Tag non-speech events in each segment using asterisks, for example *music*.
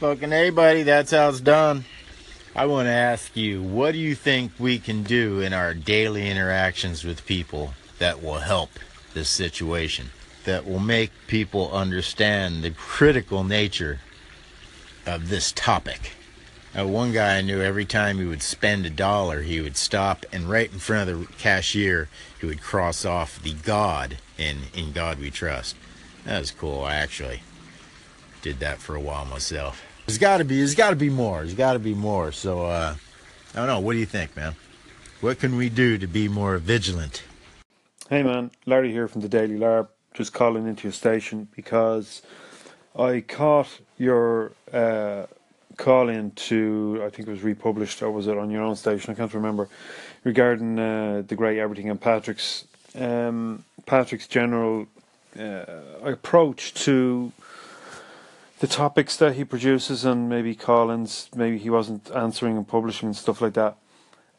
Hey buddy, that's how it's done. I want to ask you, what do you think we can do in our daily interactions with people that will help this situation? That will make people understand the critical nature of this topic. Uh, one guy I knew, every time he would spend a dollar, he would stop and right in front of the cashier, he would cross off the God in In God We Trust. That was cool. I actually did that for a while myself. There's got to be, there's got to be more. There's got to be more. So, uh, I don't know. What do you think, man? What can we do to be more vigilant? Hey, man. Larry here from the Daily Larb. Just calling into your station because I caught your uh, call in to, I think it was republished, or was it on your own station? I can't remember. Regarding uh, the great everything and Patrick's um, Patrick's general uh, approach to the topics that he produces and maybe Collins, maybe he wasn't answering and publishing and stuff like that.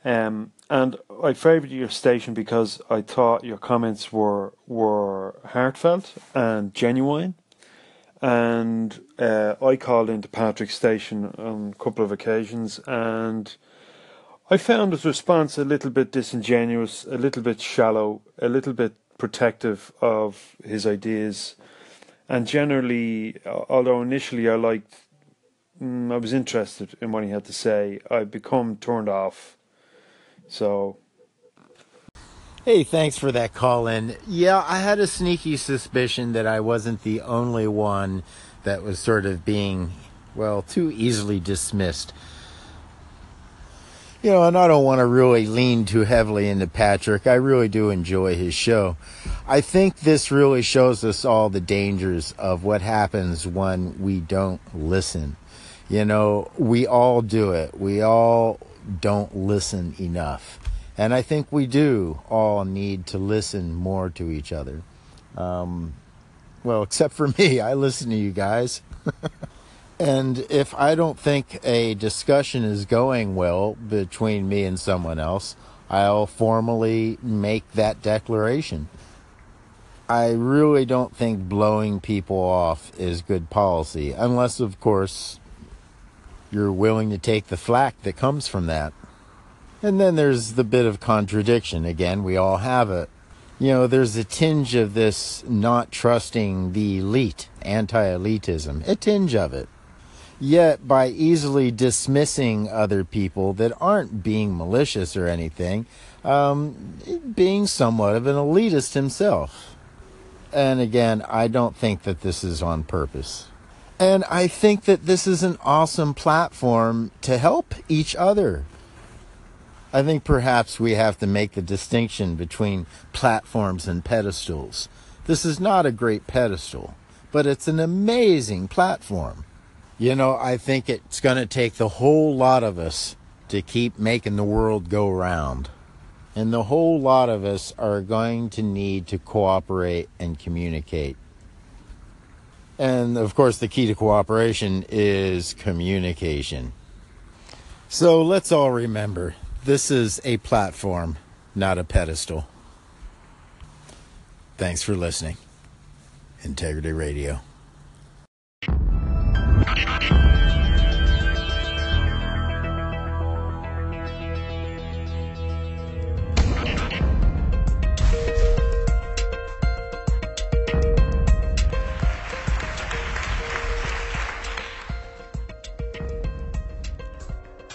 Um, and I favoured your station because I thought your comments were were heartfelt and genuine. And uh, I called into Patrick's station on a couple of occasions, and I found his response a little bit disingenuous, a little bit shallow, a little bit protective of his ideas and generally, although initially I liked, mm, I was interested in what he had to say, I've become turned off. So. Hey, thanks for that call in. Yeah, I had a sneaky suspicion that I wasn't the only one that was sort of being, well, too easily dismissed you know, and I don't want to really lean too heavily into Patrick. I really do enjoy his show. I think this really shows us all the dangers of what happens when we don't listen. You know, we all do it. We all don't listen enough. And I think we do all need to listen more to each other. Um, well, except for *laughs* me, I listen to you guys. *laughs* And if I don't think a discussion is going well between me and someone else, I'll formally make that declaration. I really don't think blowing people off is good policy, unless, of course, you're willing to take the flack that comes from that. And then there's the bit of contradiction. Again, we all have it. You know, there's a tinge of this not trusting the elite, anti elitism, a tinge of it. Yet, by easily dismissing other people that aren't being malicious or anything, um, being somewhat of an elitist himself. And again, I don't think that this is on purpose. And I think that this is an awesome platform to help each other. I think perhaps we have to make the distinction between platforms and pedestals. This is not a great pedestal, but it's an amazing platform. You know, I think it's going to take the whole lot of us to keep making the world go round. And the whole lot of us are going to need to cooperate and communicate. And of course, the key to cooperation is communication. So let's all remember this is a platform, not a pedestal. Thanks for listening. Integrity Radio.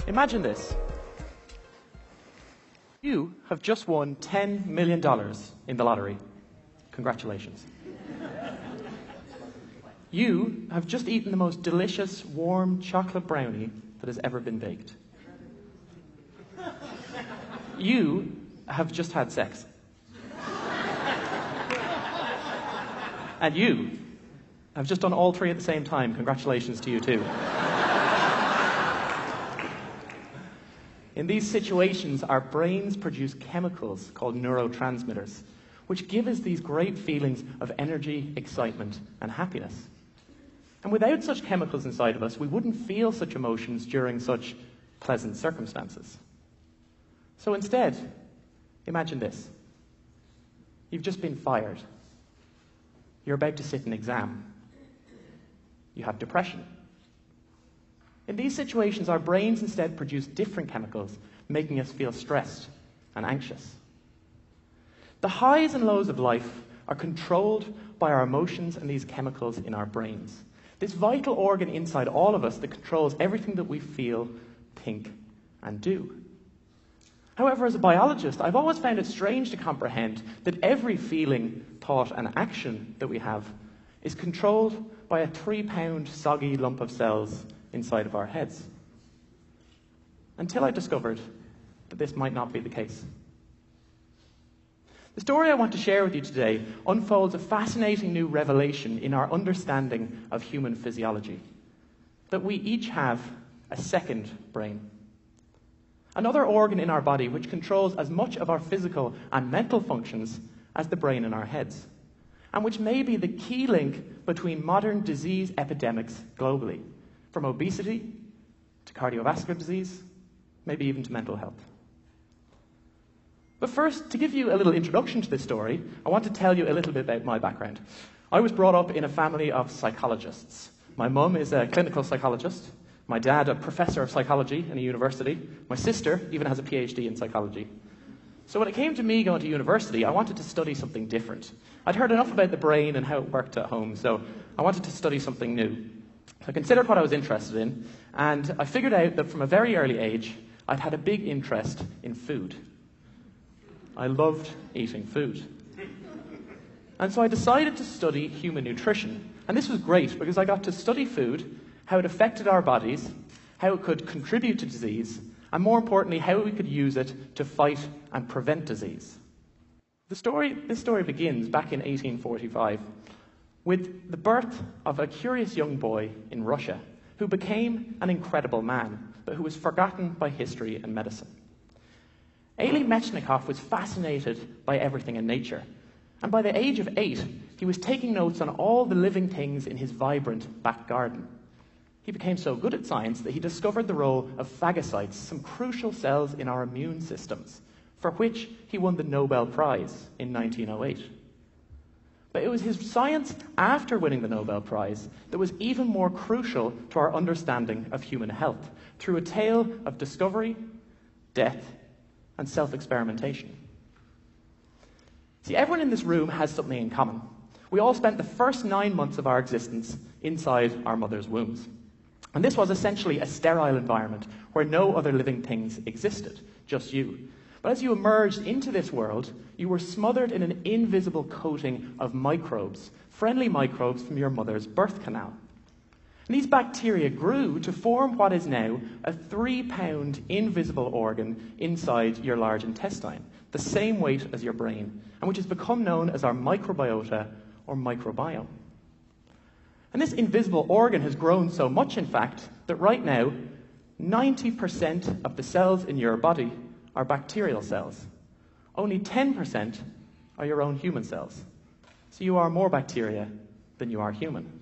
Imagine this. You have just won $10 million in the lottery. Congratulations. You have just eaten the most delicious warm chocolate brownie that has ever been baked. You have just had sex. And you have just done all three at the same time. Congratulations to you, too. In these situations, our brains produce chemicals called neurotransmitters, which give us these great feelings of energy, excitement, and happiness. And without such chemicals inside of us, we wouldn't feel such emotions during such pleasant circumstances. So instead, imagine this you've just been fired, you're about to sit an exam, you have depression, In these situations, our brains instead produce different chemicals, making us feel stressed and anxious. The highs and lows of life are controlled by our emotions and these chemicals in our brains. This vital organ inside all of us that controls everything that we feel, think, and do. However, as a biologist, I've always found it strange to comprehend that every feeling, thought, and action that we have is controlled by a three pound soggy lump of cells inside of our heads. Until I discovered that this might not be the case. The story I want to share with you today unfolds a fascinating new revelation in our understanding of human physiology that we each have a second brain. Another organ in our body which controls as much of our physical and mental functions as the brain in our heads, and which may be the key link between modern disease epidemics globally, from obesity to cardiovascular disease, maybe even to mental health. But first, to give you a little introduction to this story, I want to tell you a little bit about my background. I was brought up in a family of psychologists. My mum is a clinical psychologist, my dad, a professor of psychology in a university, my sister even has a PhD in psychology. So when it came to me going to university, I wanted to study something different. I'd heard enough about the brain and how it worked at home, so I wanted to study something new. So I considered what I was interested in, and I figured out that from a very early age, I'd had a big interest in food. I loved eating food. And so I decided to study human nutrition. And this was great because I got to study food, how it affected our bodies, how it could contribute to disease, and more importantly, how we could use it to fight and prevent disease. The story, this story begins back in 1845 with the birth of a curious young boy in Russia who became an incredible man, but who was forgotten by history and medicine. Elie Metchnikoff was fascinated by everything in nature, and by the age of eight, he was taking notes on all the living things in his vibrant back garden. He became so good at science that he discovered the role of phagocytes, some crucial cells in our immune systems, for which he won the Nobel Prize in 1908. But it was his science after winning the Nobel Prize that was even more crucial to our understanding of human health, through a tale of discovery, death, and self experimentation. See, everyone in this room has something in common. We all spent the first nine months of our existence inside our mother's wombs. And this was essentially a sterile environment where no other living things existed, just you. But as you emerged into this world, you were smothered in an invisible coating of microbes, friendly microbes from your mother's birth canal. These bacteria grew to form what is now a three pound invisible organ inside your large intestine, the same weight as your brain, and which has become known as our microbiota or microbiome. And this invisible organ has grown so much, in fact, that right now, 90% of the cells in your body are bacterial cells. Only 10% are your own human cells. So you are more bacteria than you are human.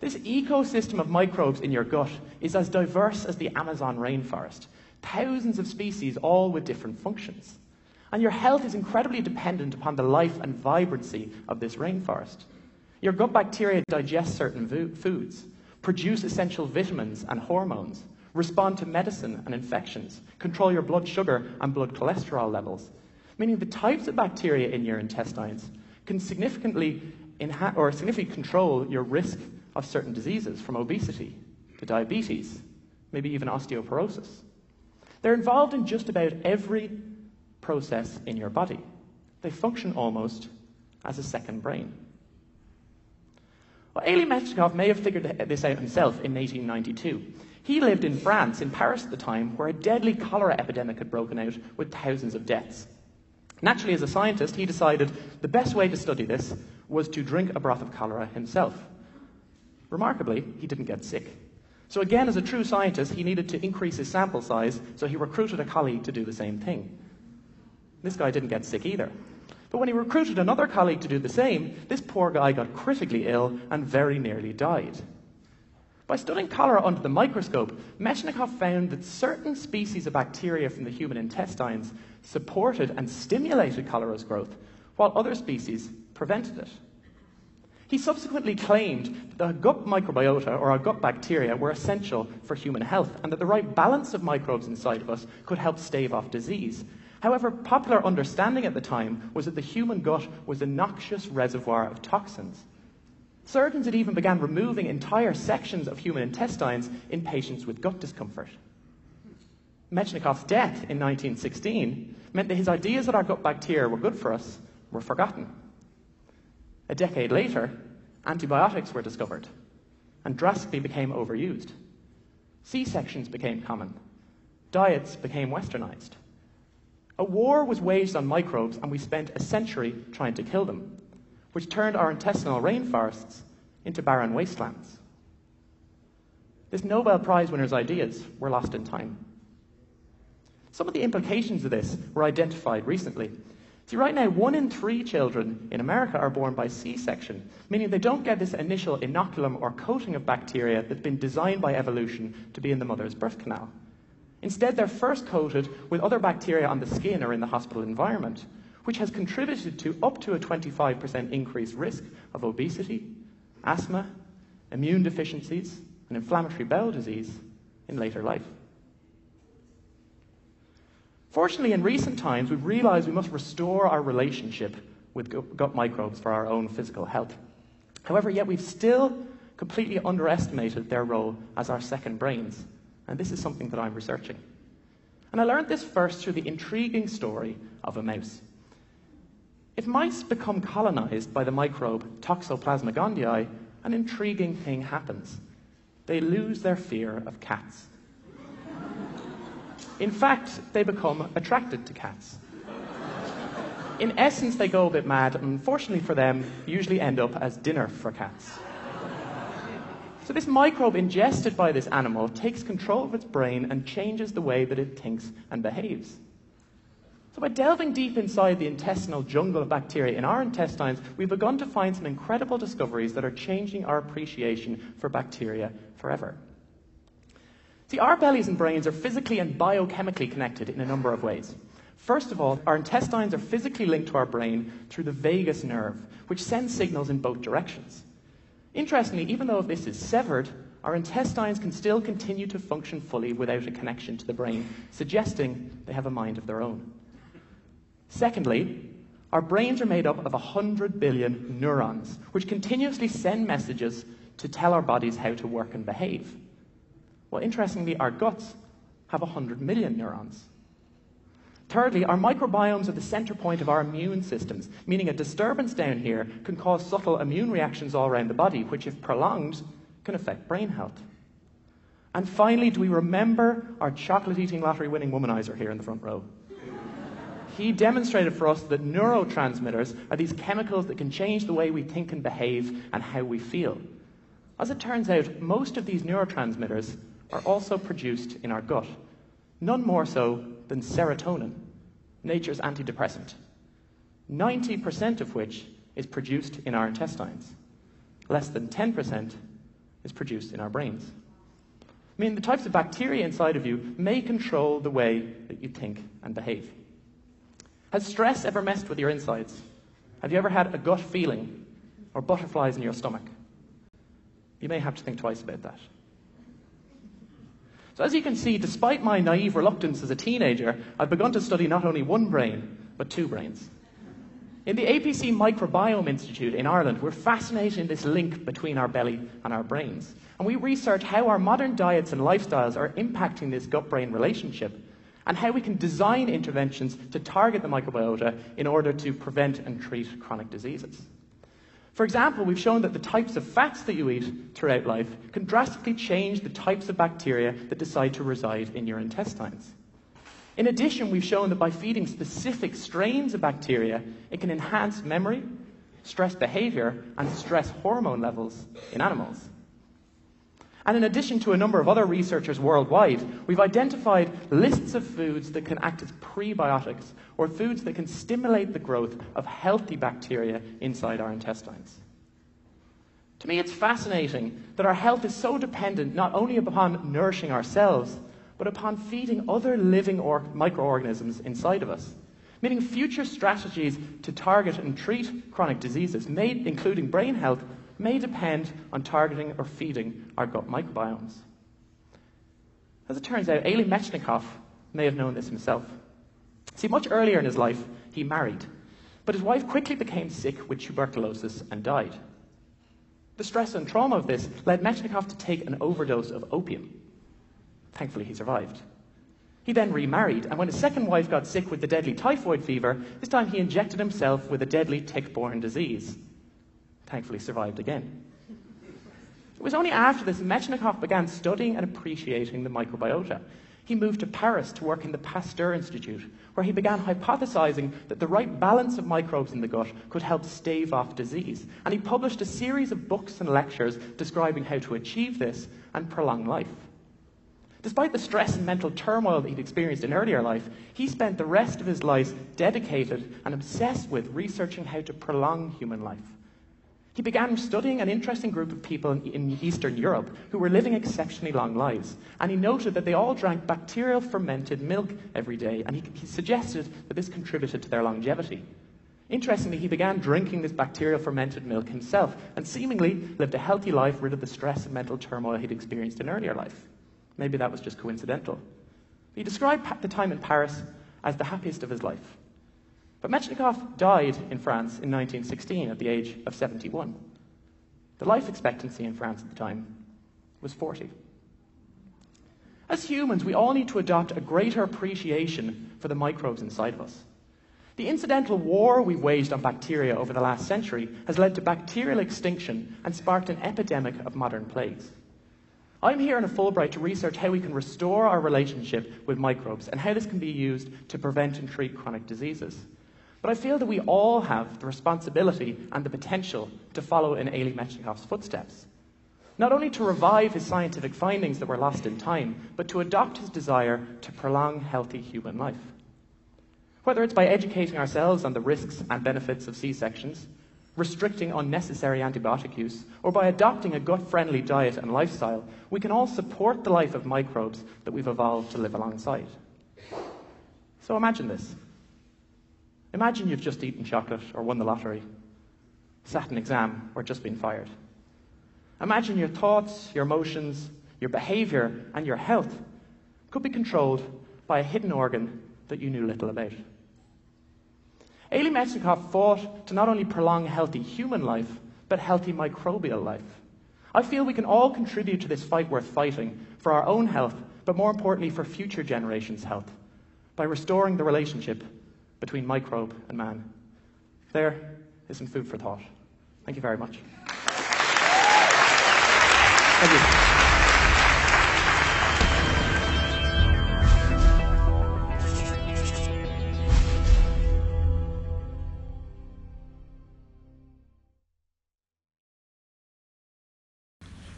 This ecosystem of microbes in your gut is as diverse as the Amazon rainforest. Thousands of species, all with different functions. And your health is incredibly dependent upon the life and vibrancy of this rainforest. Your gut bacteria digest certain vo- foods, produce essential vitamins and hormones, respond to medicine and infections, control your blood sugar and blood cholesterol levels, meaning the types of bacteria in your intestines can significantly, inha- or significantly control your risk of certain diseases, from obesity to diabetes, maybe even osteoporosis. They're involved in just about every process in your body. They function almost as a second brain. Well, Elie Metchnikoff may have figured this out himself in 1892. He lived in France, in Paris at the time, where a deadly cholera epidemic had broken out with thousands of deaths. Naturally, as a scientist, he decided the best way to study this was to drink a broth of cholera himself. Remarkably, he didn't get sick. So, again, as a true scientist, he needed to increase his sample size, so he recruited a colleague to do the same thing. This guy didn't get sick either. But when he recruited another colleague to do the same, this poor guy got critically ill and very nearly died. By studying cholera under the microscope, Metchnikoff found that certain species of bacteria from the human intestines supported and stimulated cholera's growth, while other species prevented it. He subsequently claimed that the gut microbiota, or our gut bacteria, were essential for human health and that the right balance of microbes inside of us could help stave off disease. However, popular understanding at the time was that the human gut was a noxious reservoir of toxins. Surgeons had even begun removing entire sections of human intestines in patients with gut discomfort. Metchnikoff's death in 1916 meant that his ideas that our gut bacteria were good for us were forgotten. A decade later, antibiotics were discovered and drastically became overused. C sections became common. Diets became westernized. A war was waged on microbes, and we spent a century trying to kill them, which turned our intestinal rainforests into barren wastelands. This Nobel Prize winner's ideas were lost in time. Some of the implications of this were identified recently See, right now, one in three children in America are born by C section, meaning they don't get this initial inoculum or coating of bacteria that's been designed by evolution to be in the mother's birth canal. Instead, they're first coated with other bacteria on the skin or in the hospital environment, which has contributed to up to a 25% increased risk of obesity, asthma, immune deficiencies, and inflammatory bowel disease in later life. Fortunately, in recent times, we've realized we must restore our relationship with gut microbes for our own physical health. However, yet we've still completely underestimated their role as our second brains, and this is something that I'm researching. And I learned this first through the intriguing story of a mouse. If mice become colonized by the microbe Toxoplasma gondii, an intriguing thing happens. They lose their fear of cats. In fact, they become attracted to cats. In essence, they go a bit mad, and unfortunately for them, usually end up as dinner for cats. So, this microbe ingested by this animal takes control of its brain and changes the way that it thinks and behaves. So, by delving deep inside the intestinal jungle of bacteria in our intestines, we've begun to find some incredible discoveries that are changing our appreciation for bacteria forever. See, our bellies and brains are physically and biochemically connected in a number of ways. First of all, our intestines are physically linked to our brain through the vagus nerve, which sends signals in both directions. Interestingly, even though this is severed, our intestines can still continue to function fully without a connection to the brain, suggesting they have a mind of their own. Secondly, our brains are made up of 100 billion neurons, which continuously send messages to tell our bodies how to work and behave. Well, interestingly, our guts have 100 million neurons. Thirdly, our microbiomes are the center point of our immune systems, meaning a disturbance down here can cause subtle immune reactions all around the body, which, if prolonged, can affect brain health. And finally, do we remember our chocolate eating lottery winning womanizer here in the front row? He demonstrated for us that neurotransmitters are these chemicals that can change the way we think and behave and how we feel. As it turns out, most of these neurotransmitters are also produced in our gut, none more so than serotonin, nature's antidepressant, 90% of which is produced in our intestines. Less than 10% is produced in our brains. I mean, the types of bacteria inside of you may control the way that you think and behave. Has stress ever messed with your insides? Have you ever had a gut feeling or butterflies in your stomach? You may have to think twice about that. So, as you can see, despite my naive reluctance as a teenager, I've begun to study not only one brain, but two brains. In the APC Microbiome Institute in Ireland, we're fascinated in this link between our belly and our brains. And we research how our modern diets and lifestyles are impacting this gut brain relationship and how we can design interventions to target the microbiota in order to prevent and treat chronic diseases. For example, we've shown that the types of fats that you eat throughout life can drastically change the types of bacteria that decide to reside in your intestines. In addition, we've shown that by feeding specific strains of bacteria, it can enhance memory, stress behavior, and stress hormone levels in animals. And in addition to a number of other researchers worldwide, we've identified lists of foods that can act as prebiotics, or foods that can stimulate the growth of healthy bacteria inside our intestines. To me, it's fascinating that our health is so dependent not only upon nourishing ourselves, but upon feeding other living or- microorganisms inside of us. Meaning, future strategies to target and treat chronic diseases, including brain health, may depend on targeting or feeding our gut microbiomes. As it turns out, Elie Metchnikoff may have known this himself. See, much earlier in his life, he married, but his wife quickly became sick with tuberculosis and died. The stress and trauma of this led Metchnikoff to take an overdose of opium. Thankfully, he survived. He then remarried, and when his second wife got sick with the deadly typhoid fever, this time he injected himself with a deadly tick borne disease. Thankfully, survived again. It was only after this Metchnikoff began studying and appreciating the microbiota. He moved to Paris to work in the Pasteur Institute, where he began hypothesizing that the right balance of microbes in the gut could help stave off disease. And he published a series of books and lectures describing how to achieve this and prolong life. Despite the stress and mental turmoil that he'd experienced in earlier life, he spent the rest of his life dedicated and obsessed with researching how to prolong human life. He began studying an interesting group of people in Eastern Europe who were living exceptionally long lives, and he noted that they all drank bacterial fermented milk every day, and he, he suggested that this contributed to their longevity. Interestingly, he began drinking this bacterial fermented milk himself and seemingly lived a healthy life rid of the stress and mental turmoil he'd experienced in earlier life. Maybe that was just coincidental. He described the time in Paris as the happiest of his life. But Metchnikoff died in France in 1916 at the age of 71. The life expectancy in France at the time was 40. As humans, we all need to adopt a greater appreciation for the microbes inside of us. The incidental war we've waged on bacteria over the last century has led to bacterial extinction and sparked an epidemic of modern plagues. I'm here in a Fulbright to research how we can restore our relationship with microbes and how this can be used to prevent and treat chronic diseases. But I feel that we all have the responsibility and the potential to follow in Elie Metchnikoff's footsteps. Not only to revive his scientific findings that were lost in time, but to adopt his desire to prolong healthy human life. Whether it's by educating ourselves on the risks and benefits of C sections, restricting unnecessary antibiotic use, or by adopting a gut friendly diet and lifestyle, we can all support the life of microbes that we've evolved to live alongside. So imagine this. Imagine you've just eaten chocolate or won the lottery, sat an exam, or just been fired. Imagine your thoughts, your emotions, your behavior, and your health could be controlled by a hidden organ that you knew little about. Elie Metchnikoff fought to not only prolong healthy human life, but healthy microbial life. I feel we can all contribute to this fight worth fighting for our own health, but more importantly for future generations' health, by restoring the relationship between microbe and man. There is some food for thought. Thank you very much. Thank you.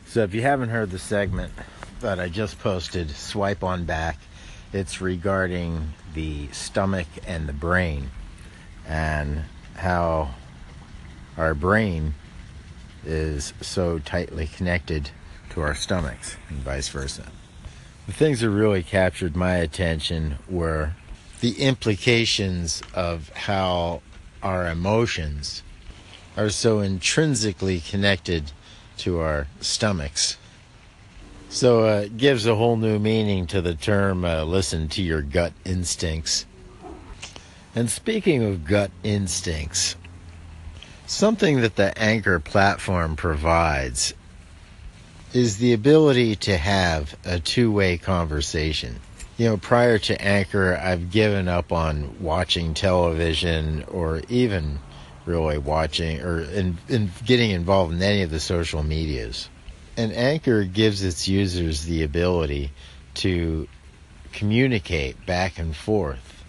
So if you haven't heard the segment that I just posted, swipe on back. It's regarding the stomach and the brain and how our brain is so tightly connected to our stomachs and vice versa. The things that really captured my attention were the implications of how our emotions are so intrinsically connected to our stomachs. So uh, it gives a whole new meaning to the term uh, listen to your gut instincts. And speaking of gut instincts, something that the Anchor platform provides is the ability to have a two way conversation. You know, prior to Anchor, I've given up on watching television or even really watching or in, in getting involved in any of the social medias. And Anchor gives its users the ability to communicate back and forth.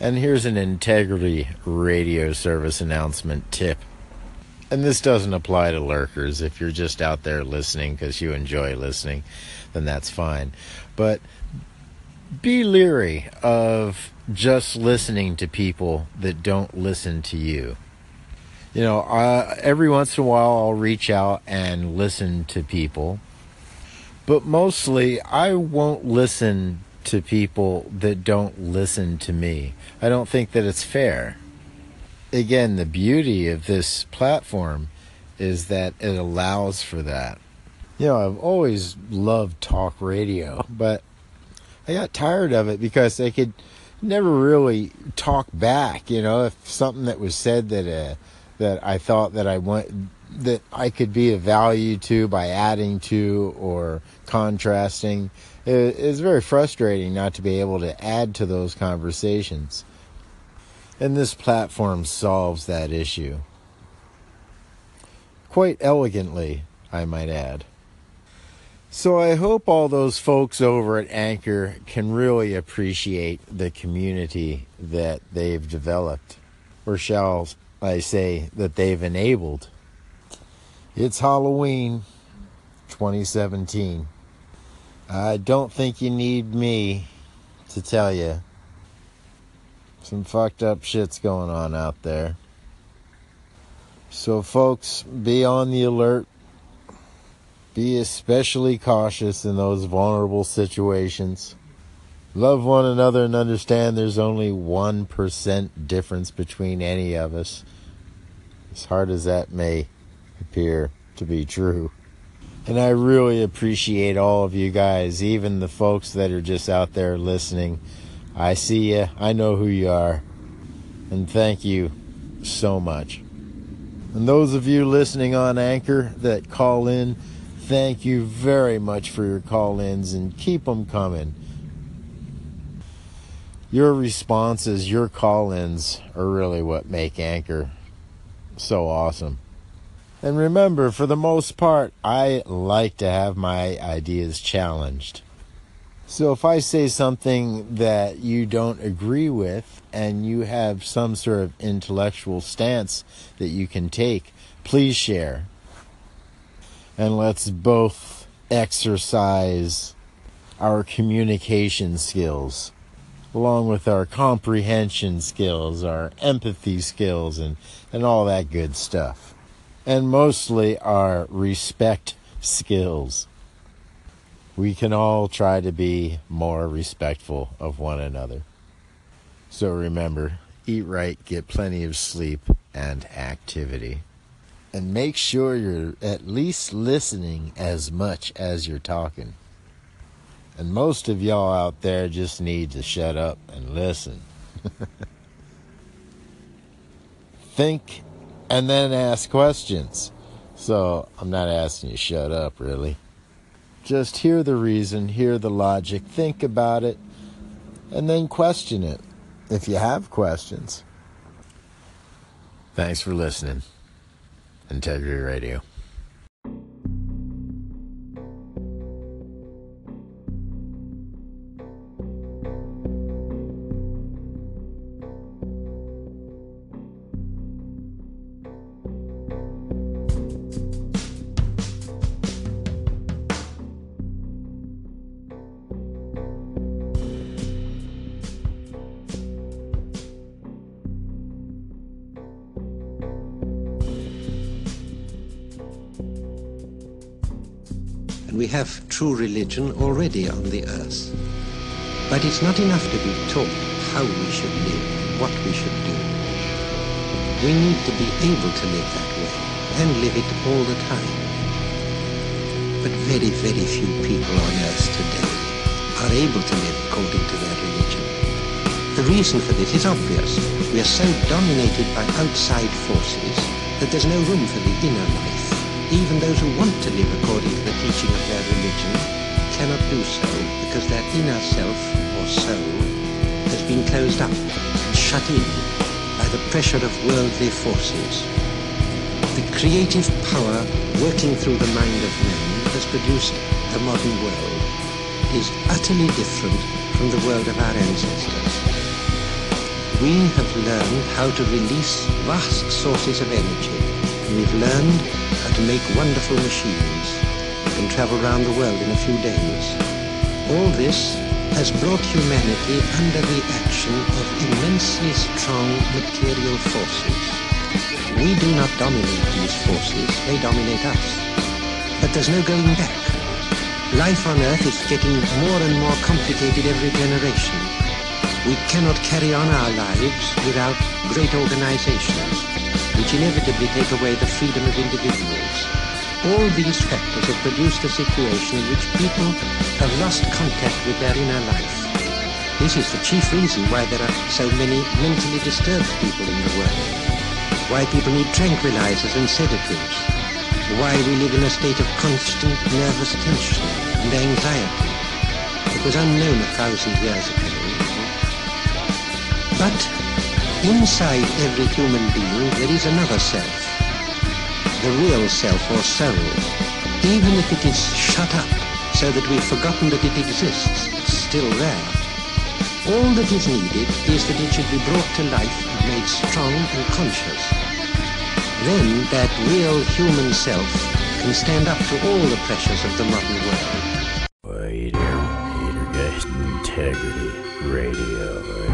And here's an integrity radio service announcement tip. And this doesn't apply to lurkers. If you're just out there listening because you enjoy listening, then that's fine. But be leery of just listening to people that don't listen to you. You know, uh, every once in a while I'll reach out and listen to people, but mostly I won't listen to people that don't listen to me. I don't think that it's fair. Again, the beauty of this platform is that it allows for that. You know, I've always loved talk radio, but I got tired of it because I could never really talk back. You know, if something that was said that uh, that I thought that I want that I could be of value to by adding to or contrasting, it, it's very frustrating not to be able to add to those conversations. And this platform solves that issue. Quite elegantly, I might add. So I hope all those folks over at Anchor can really appreciate the community that they've developed, or shall I say, that they've enabled. It's Halloween 2017. I don't think you need me to tell you some fucked up shit's going on out there. So, folks, be on the alert be especially cautious in those vulnerable situations. Love one another and understand there's only 1% difference between any of us. As hard as that may appear to be true. And I really appreciate all of you guys, even the folks that are just out there listening. I see you. I know who you are. And thank you so much. And those of you listening on Anchor that call in, Thank you very much for your call ins and keep them coming. Your responses, your call ins are really what make Anchor so awesome. And remember, for the most part, I like to have my ideas challenged. So if I say something that you don't agree with and you have some sort of intellectual stance that you can take, please share and let's both exercise our communication skills along with our comprehension skills, our empathy skills, and, and all that good stuff. And mostly our respect skills. We can all try to be more respectful of one another. So remember, eat right, get plenty of sleep, and activity and make sure you're at least listening as much as you're talking. And most of y'all out there just need to shut up and listen. *laughs* Think and then ask questions. So I'm not asking you shut up, really. Just hear the reason, hear the logic, think about it, and then question it if you have questions. Thanks for listening. Integrity Radio. We have true religion already on the earth. But it's not enough to be taught how we should live, what we should do. We need to be able to live that way and live it all the time. But very, very few people on earth today are able to live according to their religion. The reason for this is obvious. We are so dominated by outside forces that there's no room for the inner life even those who want to live according to the teaching of their religion cannot do so because their inner self or soul has been closed up and shut in by the pressure of worldly forces. The creative power working through the mind of man has produced the modern world. Is utterly different from the world of our ancestors. We have learned how to release vast sources of energy. We've learned how to make wonderful machines and travel around the world in a few days. All this has brought humanity under the action of immensely strong material forces. We do not dominate these forces, they dominate us. But there's no going back. Life on Earth is getting more and more complicated every generation. We cannot carry on our lives without great organizations. Which inevitably take away the freedom of individuals. All these factors have produced a situation in which people have lost contact with their inner life. This is the chief reason why there are so many mentally disturbed people in the world, why people need tranquilizers and sedatives, why we live in a state of constant nervous tension and anxiety. It was unknown a thousand years ago. But inside every human being there is another self, the real self or soul, even if it is shut up so that we've forgotten that it exists, it's still there. All that is needed is that it should be brought to life and made strong and conscious. Then that real human self can stand up to all the pressures of the modern world. Petergast Integrity Radio.